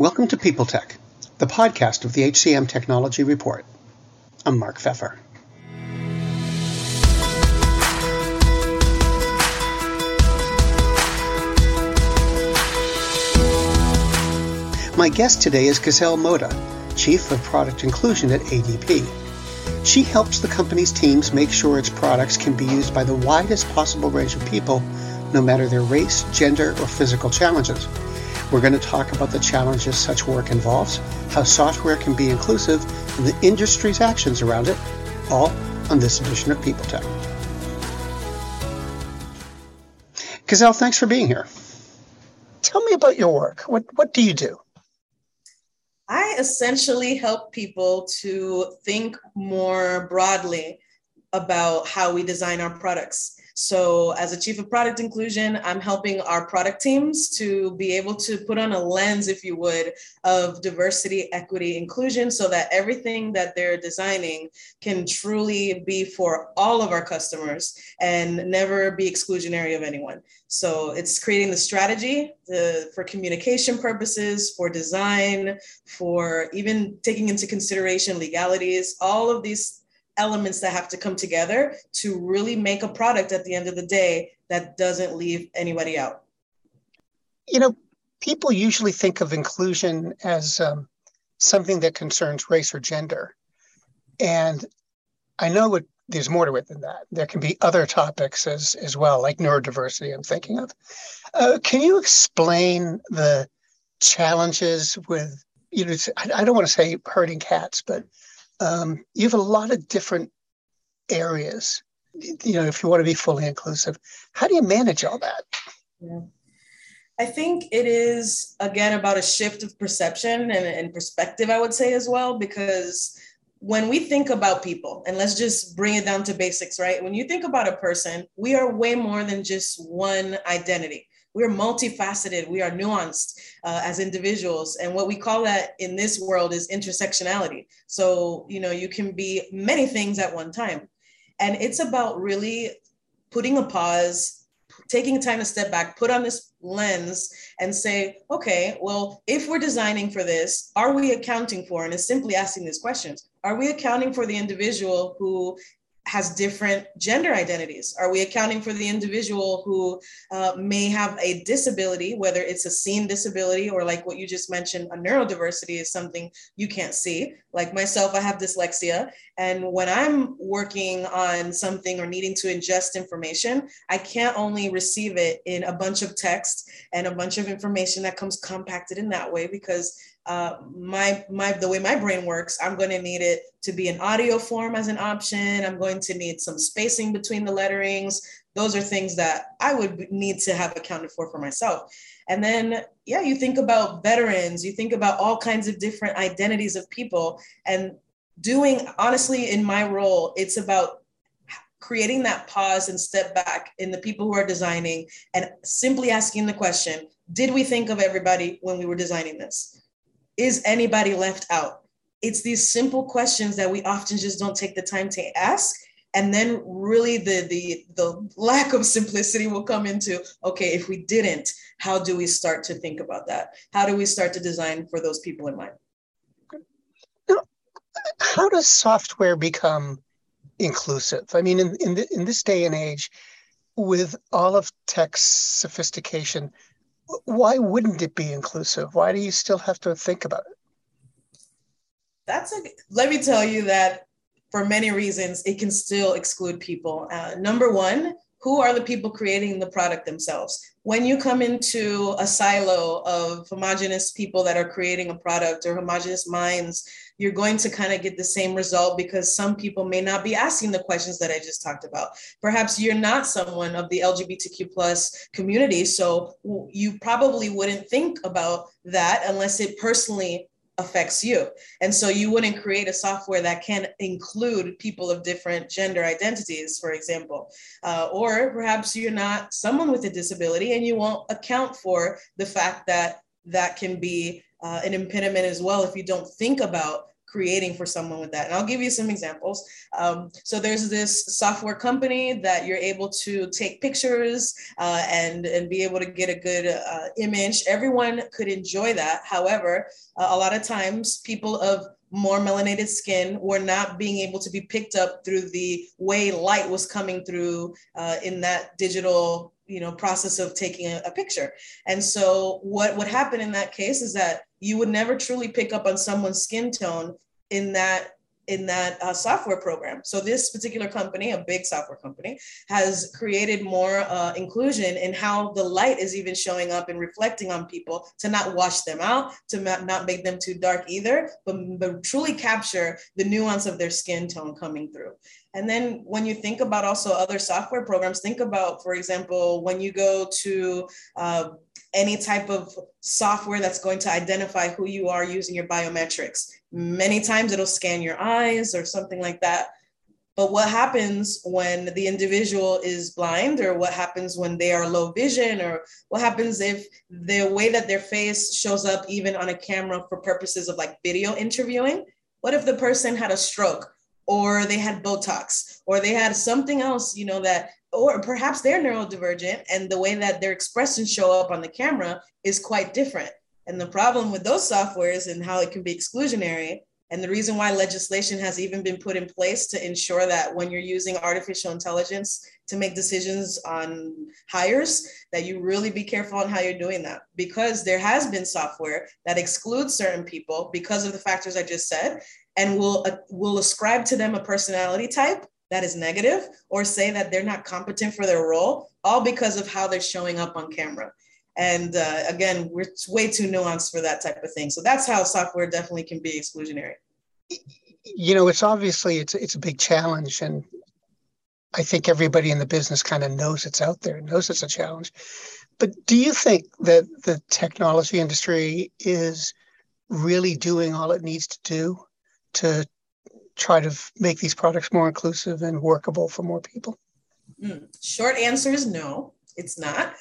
Welcome to People Tech, the podcast of the HCM Technology Report. I'm Mark Feffer. My guest today is Giselle Mota, Chief of Product Inclusion at ADP. She helps the company's teams make sure its products can be used by the widest possible range of people, no matter their race, gender, or physical challenges. We're going to talk about the challenges such work involves, how software can be inclusive, and the industry's actions around it, all on this edition of People Tech. Giselle, thanks for being here. Tell me about your work. What, what do you do? I essentially help people to think more broadly about how we design our products. So, as a chief of product inclusion, I'm helping our product teams to be able to put on a lens, if you would, of diversity, equity, inclusion, so that everything that they're designing can truly be for all of our customers and never be exclusionary of anyone. So, it's creating the strategy the, for communication purposes, for design, for even taking into consideration legalities, all of these elements that have to come together to really make a product at the end of the day that doesn't leave anybody out. You know, people usually think of inclusion as um, something that concerns race or gender. And I know it, there's more to it than that. There can be other topics as, as well, like neurodiversity, I'm thinking of. Uh, can you explain the challenges with, you know, I, I don't want to say herding cats, but um, you have a lot of different areas you know if you want to be fully inclusive how do you manage all that yeah. i think it is again about a shift of perception and, and perspective i would say as well because when we think about people, and let's just bring it down to basics, right? When you think about a person, we are way more than just one identity we're multifaceted. We are nuanced uh, as individuals. And what we call that in this world is intersectionality. So you know you can be many things at one time. And it's about really putting a pause taking time to step back put on this lens and say okay well if we're designing for this are we accounting for and it's simply asking these questions are we accounting for the individual who has different gender identities? Are we accounting for the individual who uh, may have a disability, whether it's a seen disability or like what you just mentioned, a neurodiversity is something you can't see? Like myself, I have dyslexia. And when I'm working on something or needing to ingest information, I can't only receive it in a bunch of text and a bunch of information that comes compacted in that way because uh, my my the way my brain works, I'm going to need it to be in audio form as an option. I'm going to need some spacing between the letterings. Those are things that I would need to have accounted for for myself. And then, yeah, you think about veterans, you think about all kinds of different identities of people, and doing honestly in my role, it's about creating that pause and step back in the people who are designing and simply asking the question did we think of everybody when we were designing this is anybody left out? It's these simple questions that we often just don't take the time to ask. And then really the the the lack of simplicity will come into okay, if we didn't, how do we start to think about that? How do we start to design for those people in mind? How does software become inclusive? I mean, in in, the, in this day and age, with all of tech's sophistication, why wouldn't it be inclusive? Why do you still have to think about it? That's a, let me tell you that for many reasons, it can still exclude people. Uh, number one, who are the people creating the product themselves? When you come into a silo of homogenous people that are creating a product or homogenous minds, you're going to kind of get the same result because some people may not be asking the questions that I just talked about. Perhaps you're not someone of the LGBTQ plus community, so you probably wouldn't think about that unless it personally affects you. And so you wouldn't create a software that can include people of different gender identities, for example. Uh, or perhaps you're not someone with a disability and you won't account for the fact that that can be uh, an impediment as well if you don't think about creating for someone with that. And I'll give you some examples. Um, so there's this software company that you're able to take pictures uh, and, and be able to get a good uh, image. Everyone could enjoy that. However, uh, a lot of times people of more melanated skin were not being able to be picked up through the way light was coming through uh, in that digital you know process of taking a, a, picture. And so what would happen in that case is that you would never truly pick up on someone's skin tone in that in that uh, software program. So this particular company, a big software company, has created more uh, inclusion in how the light is even showing up and reflecting on people to not wash them out, to not make them too dark either, but, but truly capture the nuance of their skin tone coming through. And then when you think about also other software programs, think about, for example, when you go to uh, any type of software that's going to identify who you are using your biometrics. Many times it'll scan your eyes or something like that. But what happens when the individual is blind, or what happens when they are low vision, or what happens if the way that their face shows up even on a camera for purposes of like video interviewing? What if the person had a stroke or they had Botox or they had something else, you know, that, or perhaps they're neurodivergent and the way that their expressions show up on the camera is quite different. And the problem with those softwares and how it can be exclusionary, and the reason why legislation has even been put in place to ensure that when you're using artificial intelligence to make decisions on hires, that you really be careful on how you're doing that. Because there has been software that excludes certain people because of the factors I just said, and will uh, will ascribe to them a personality type that is negative or say that they're not competent for their role all because of how they're showing up on camera and uh, again we're way too nuanced for that type of thing so that's how software definitely can be exclusionary you know it's obviously it's it's a big challenge and i think everybody in the business kind of knows it's out there knows it's a challenge but do you think that the technology industry is really doing all it needs to do to try to make these products more inclusive and workable for more people? Mm, short answer is no, it's not.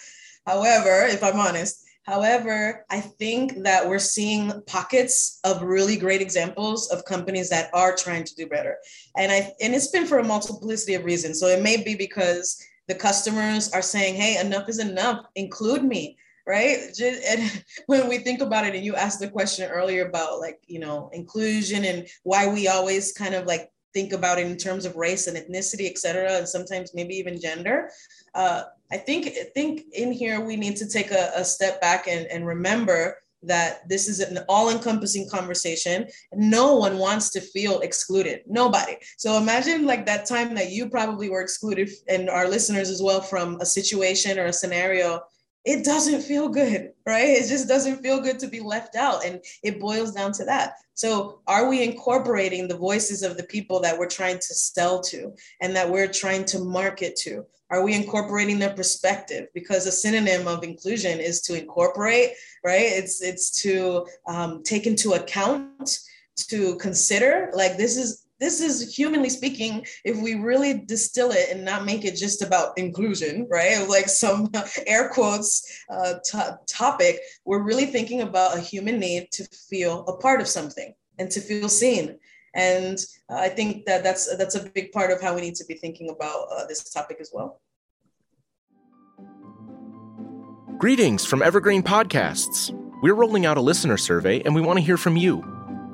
However, if I'm honest, however, I think that we're seeing pockets of really great examples of companies that are trying to do better. And I and it's been for a multiplicity of reasons. So it may be because the customers are saying, hey, enough is enough, include me right and when we think about it and you asked the question earlier about like you know inclusion and why we always kind of like think about it in terms of race and ethnicity et cetera and sometimes maybe even gender uh, i think i think in here we need to take a, a step back and, and remember that this is an all-encompassing conversation. No one wants to feel excluded. Nobody. So imagine like that time that you probably were excluded and our listeners as well from a situation or a scenario it doesn't feel good, right? It just doesn't feel good to be left out. And it boils down to that. So, are we incorporating the voices of the people that we're trying to sell to and that we're trying to market to? Are we incorporating their perspective? Because a synonym of inclusion is to incorporate, right? It's it's to um, take into account, to consider. Like this is this is humanly speaking, if we really distill it and not make it just about inclusion, right? Like some air quotes uh, topic, we're really thinking about a human need to feel a part of something and to feel seen. And uh, I think that that's that's a big part of how we need to be thinking about uh, this topic as well. Greetings from Evergreen Podcasts. We're rolling out a listener survey and we want to hear from you.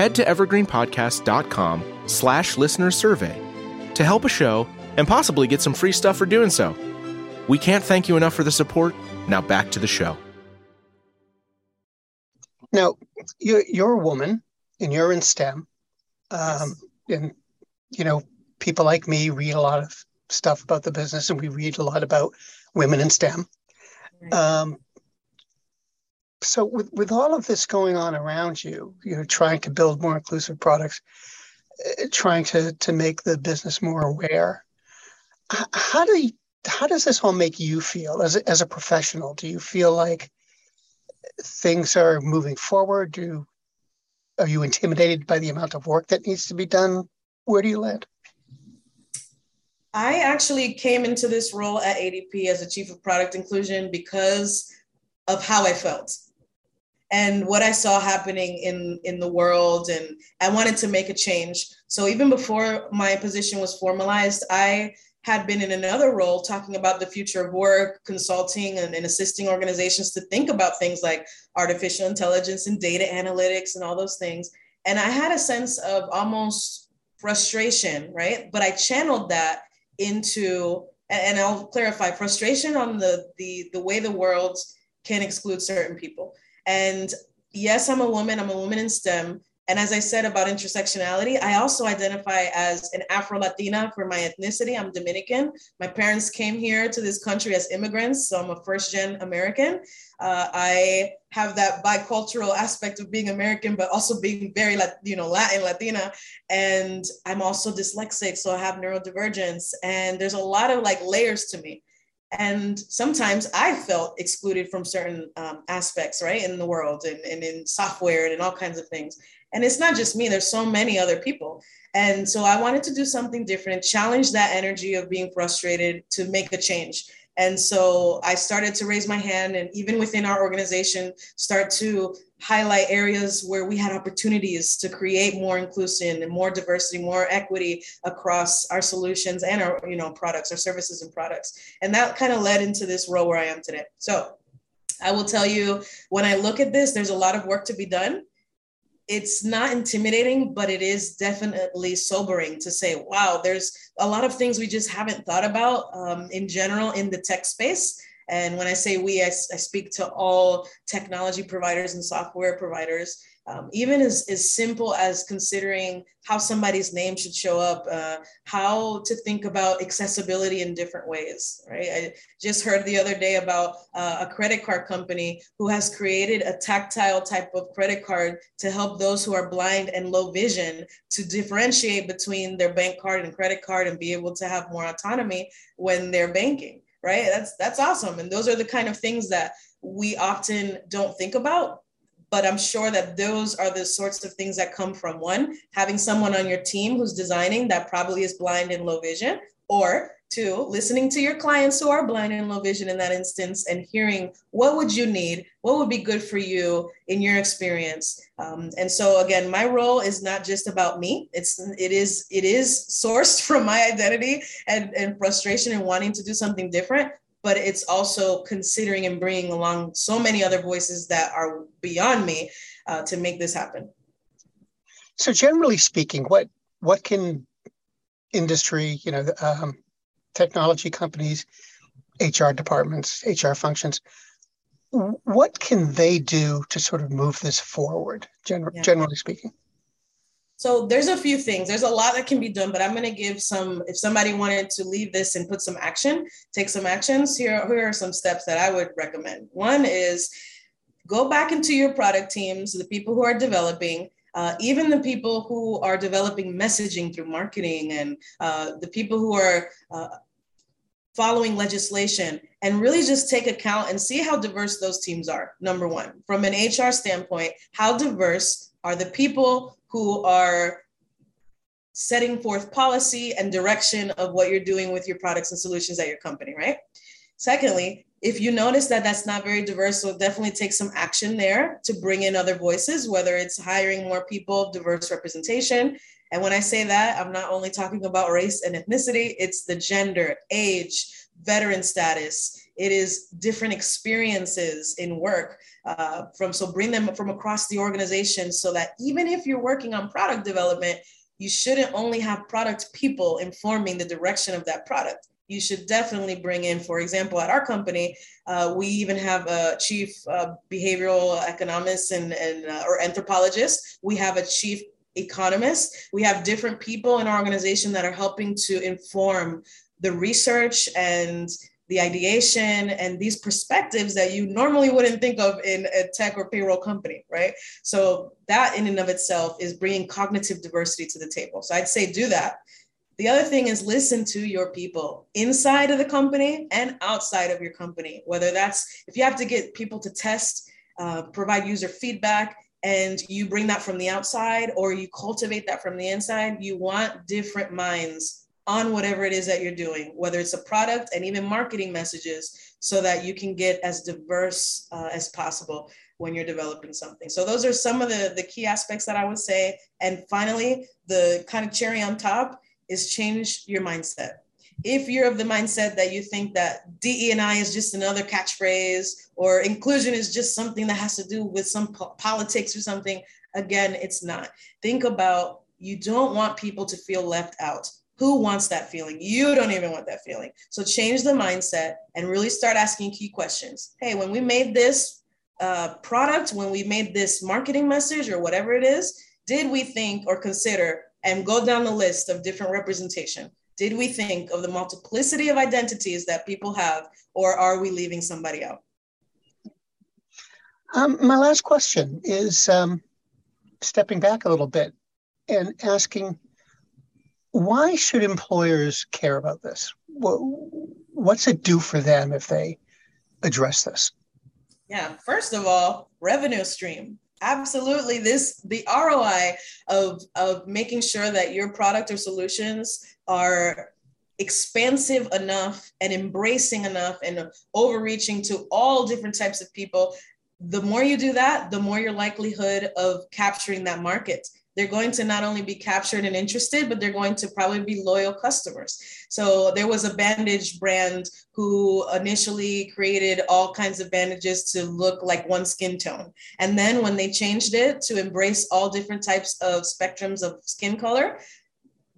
Head to evergreenpodcast.com slash listener survey to help a show and possibly get some free stuff for doing so. We can't thank you enough for the support. Now back to the show. Now, you're, you're a woman and you're in STEM. Um, yes. And, you know, people like me read a lot of stuff about the business and we read a lot about women in STEM. Right. Um, so with, with all of this going on around you, you know, trying to build more inclusive products, uh, trying to to make the business more aware. How do you, how does this all make you feel as a, as a professional? Do you feel like things are moving forward? Do are you intimidated by the amount of work that needs to be done? Where do you land? I actually came into this role at ADP as a chief of product inclusion because of how I felt and what I saw happening in in the world and I wanted to make a change. So even before my position was formalized, I had been in another role talking about the future of work, consulting and, and assisting organizations to think about things like artificial intelligence and data analytics and all those things. And I had a sense of almost frustration, right? But I channeled that into and I'll clarify frustration on the the the way the world can exclude certain people. And yes, I'm a woman, I'm a woman in STEM. And as I said about intersectionality, I also identify as an Afro Latina for my ethnicity. I'm Dominican. My parents came here to this country as immigrants, so I'm a first gen American. Uh, I have that bicultural aspect of being American, but also being very, you know, Latin, Latina. And I'm also dyslexic, so I have neurodivergence. And there's a lot of like layers to me and sometimes i felt excluded from certain um, aspects right in the world and, and in software and all kinds of things. And it's not just me there's so many other people. And so i wanted to do something different challenge that energy of being frustrated to make a change and so I started to raise my hand and even within our organization, start to highlight areas where we had opportunities to create more inclusion and more diversity, more equity across our solutions and our you know products, our services and products. And that kind of led into this role where I am today. So I will tell you, when I look at this, there's a lot of work to be done it's not intimidating, but it is definitely sobering to say, wow, there's a lot of things we just haven't thought about um, in general in the tech space. And when I say we, I, I speak to all technology providers and software providers um, even as, as simple as considering how somebody's name should show up, uh, how to think about accessibility in different ways, right? I just heard the other day about uh, a credit card company who has created a tactile type of credit card to help those who are blind and low vision to differentiate between their bank card and credit card and be able to have more autonomy when they're banking, right? That's that's awesome. And those are the kind of things that we often don't think about but I'm sure that those are the sorts of things that come from one, having someone on your team who's designing that probably is blind and low vision, or two, listening to your clients who are blind and low vision in that instance and hearing what would you need, what would be good for you in your experience. Um, and so again, my role is not just about me. It's it is it is sourced from my identity and, and frustration and wanting to do something different but it's also considering and bringing along so many other voices that are beyond me uh, to make this happen. So, generally speaking, what what can industry, you know, um, technology companies, HR departments, HR functions, what can they do to sort of move this forward? Yeah. Generally speaking. So there's a few things. There's a lot that can be done, but I'm going to give some. If somebody wanted to leave this and put some action, take some actions. Here, here are some steps that I would recommend. One is go back into your product teams, the people who are developing, uh, even the people who are developing messaging through marketing, and uh, the people who are uh, following legislation, and really just take account and see how diverse those teams are. Number one, from an HR standpoint, how diverse are the people who are setting forth policy and direction of what you're doing with your products and solutions at your company, right? Secondly, if you notice that that's not very diverse, so definitely take some action there to bring in other voices, whether it's hiring more people, of diverse representation. And when I say that, I'm not only talking about race and ethnicity, it's the gender, age, veteran status, it is different experiences in work uh, from so bring them from across the organization so that even if you're working on product development you shouldn't only have product people informing the direction of that product. You should definitely bring in for example at our company uh, we even have a chief uh, behavioral economist and, and uh, or anthropologist. We have a chief economist we have different people in our organization that are helping to inform the research and the ideation and these perspectives that you normally wouldn't think of in a tech or payroll company, right? So that in and of itself is bringing cognitive diversity to the table. So I'd say do that. The other thing is listen to your people inside of the company and outside of your company, whether that's if you have to get people to test, uh, provide user feedback, and you bring that from the outside or you cultivate that from the inside, you want different minds on whatever it is that you're doing, whether it's a product and even marketing messages, so that you can get as diverse uh, as possible when you're developing something. So those are some of the, the key aspects that I would say. And finally, the kind of cherry on top is change your mindset. If you're of the mindset that you think that DE and I is just another catchphrase or inclusion is just something that has to do with some po- politics or something, again, it's not. Think about you don't want people to feel left out. Who wants that feeling? You don't even want that feeling. So change the mindset and really start asking key questions. Hey, when we made this uh, product, when we made this marketing message or whatever it is, did we think or consider and go down the list of different representation? Did we think of the multiplicity of identities that people have, or are we leaving somebody out? Um, my last question is um, stepping back a little bit and asking why should employers care about this? What's it do for them if they address this? Yeah, first of all, revenue stream. Absolutely, this the ROI of of making sure that your product or solutions are expansive enough and embracing enough and overreaching to all different types of people the more you do that the more your likelihood of capturing that market they're going to not only be captured and interested, but they're going to probably be loyal customers. So there was a bandage brand who initially created all kinds of bandages to look like one skin tone. And then when they changed it to embrace all different types of spectrums of skin color,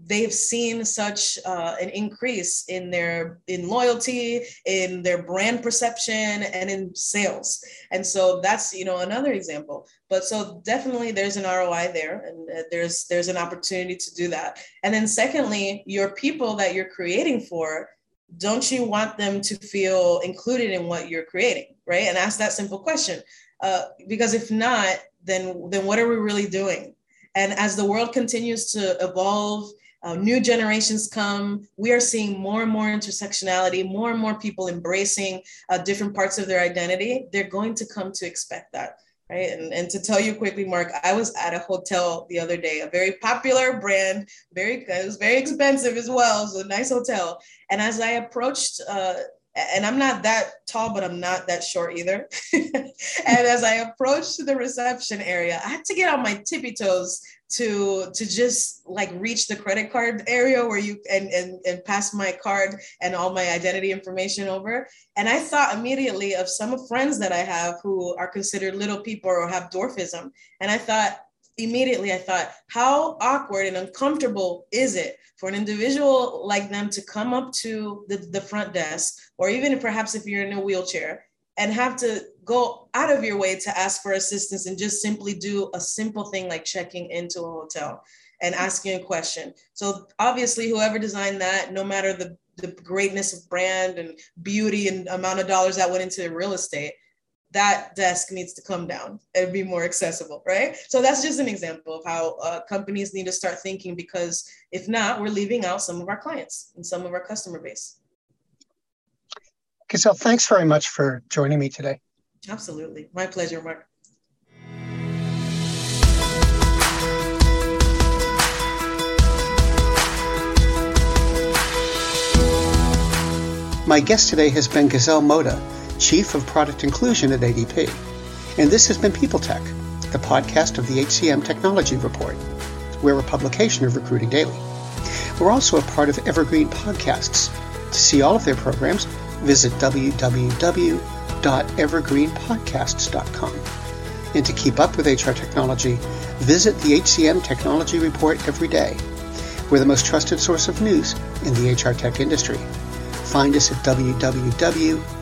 they've seen such uh, an increase in their in loyalty in their brand perception and in sales. And so that's you know another example. But so definitely there's an roi there and uh, there's there's an opportunity to do that. And then secondly your people that you're creating for don't you want them to feel included in what you're creating right? And ask that simple question. Uh, because if not then then what are we really doing? And as the world continues to evolve uh, new generations come. We are seeing more and more intersectionality, more and more people embracing uh, different parts of their identity. They're going to come to expect that. Right. And, and to tell you quickly, Mark, I was at a hotel the other day, a very popular brand, very it was very expensive as well. It was a nice hotel. And as I approached uh, and I'm not that tall, but I'm not that short either. and as I approached the reception area, I had to get on my tippy toes to to just like reach the credit card area where you and, and and pass my card and all my identity information over. And I thought immediately of some friends that I have who are considered little people or have dwarfism. And I thought, immediately I thought, how awkward and uncomfortable is it for an individual like them to come up to the, the front desk, or even perhaps if you're in a wheelchair, and have to go out of your way to ask for assistance and just simply do a simple thing like checking into a hotel and asking a question. So obviously, whoever designed that, no matter the the greatness of brand and beauty and amount of dollars that went into real estate, that desk needs to come down and be more accessible, right? So that's just an example of how uh, companies need to start thinking because if not, we're leaving out some of our clients and some of our customer base. Giselle, thanks very much for joining me today. Absolutely. My pleasure, Mark. My guest today has been Giselle Mota Chief of Product Inclusion at ADP. And this has been People Tech, the podcast of the HCM Technology Report. We're a publication of Recruiting Daily. We're also a part of Evergreen Podcasts. To see all of their programs, visit www.evergreenpodcasts.com. And to keep up with HR technology, visit the HCM Technology Report every day. We're the most trusted source of news in the HR tech industry. Find us at www